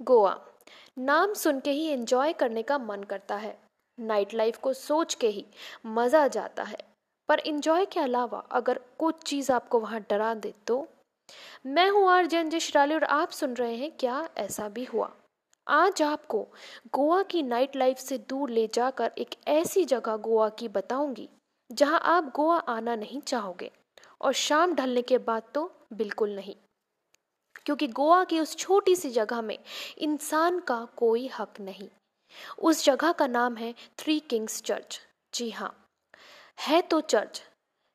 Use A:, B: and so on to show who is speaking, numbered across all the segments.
A: गोवा। नाम सुन के ही एंजॉय करने का मन करता है। नाइट लाइफ को सोच के ही मज़ा आ जाता है। पर इंजॉय के अलावा अगर कुछ चीज़ आपको वहाँ डरा दे तो? मैं हूँ आर जन शिराली और आप सुन रहे हैं क्या ऐसा भी हुआ? आज आपको गोवा की नाइट लाइफ से दूर ले जाकर एक ऐसी जगह गोवा की बताऊँगी, जहाँ आप गोवा आना नहीं चाहोगे। और शाम ढलने के बाद तो बिल्कुल नहीं। क्योंकि गोवा की उस छोटी सी जगह में इंसान का कोई हक नहीं। उस जगह का नाम है थ्री किंग्स चर्च। जी हाँ है तो चर्च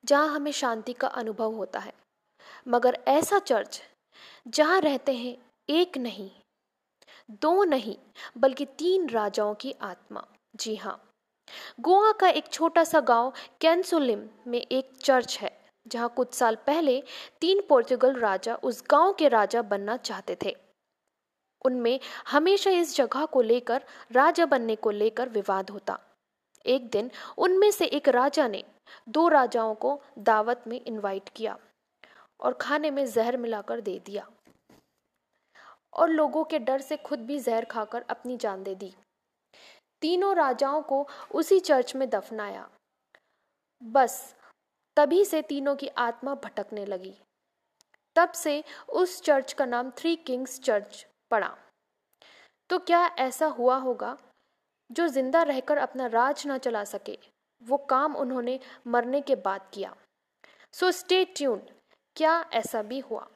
A: जहाँ हमें शांति का अनुभव होता है, मगर ऐसा चर्च जहाँ रहते हैं एक नहीं, दो नहीं, बल्कि तीन राजाओं की आत्मा। जी हाँ गोवा का एक छोटा सा गाँव कैंसुलिम में एक चर्च है। जहाँ कुछ साल पहले तीन पोर्तुगल राजा उस गाँव के राजा बनना चाहते थे। उनमें हमेशा इस जगह को लेकर, राजा बनने को लेकर विवाद होता। एक दिन उनमें से एक राजा ने दो राजाओं को दावत में इनवाइट किया और खाने में जहर मिलाकर दे दिया। और लोगों के डर से खुद भी जहर खाकर अपनी जान दे दी। तीनों राजाओं को उसी चर्च में दफनाया। बस तभी से तीनों की आत्मा भटकने लगी। तब से उस चर्च का नाम थ्री किंग्स चर्च पड़ा। तो क्या ऐसा हुआ होगा? जो ज़िंदा रहकर अपना राज ना चला सके, वो काम उन्होंने मरने के बाद किया। सो स्टे ट्यून क्या ऐसा भी हुआ?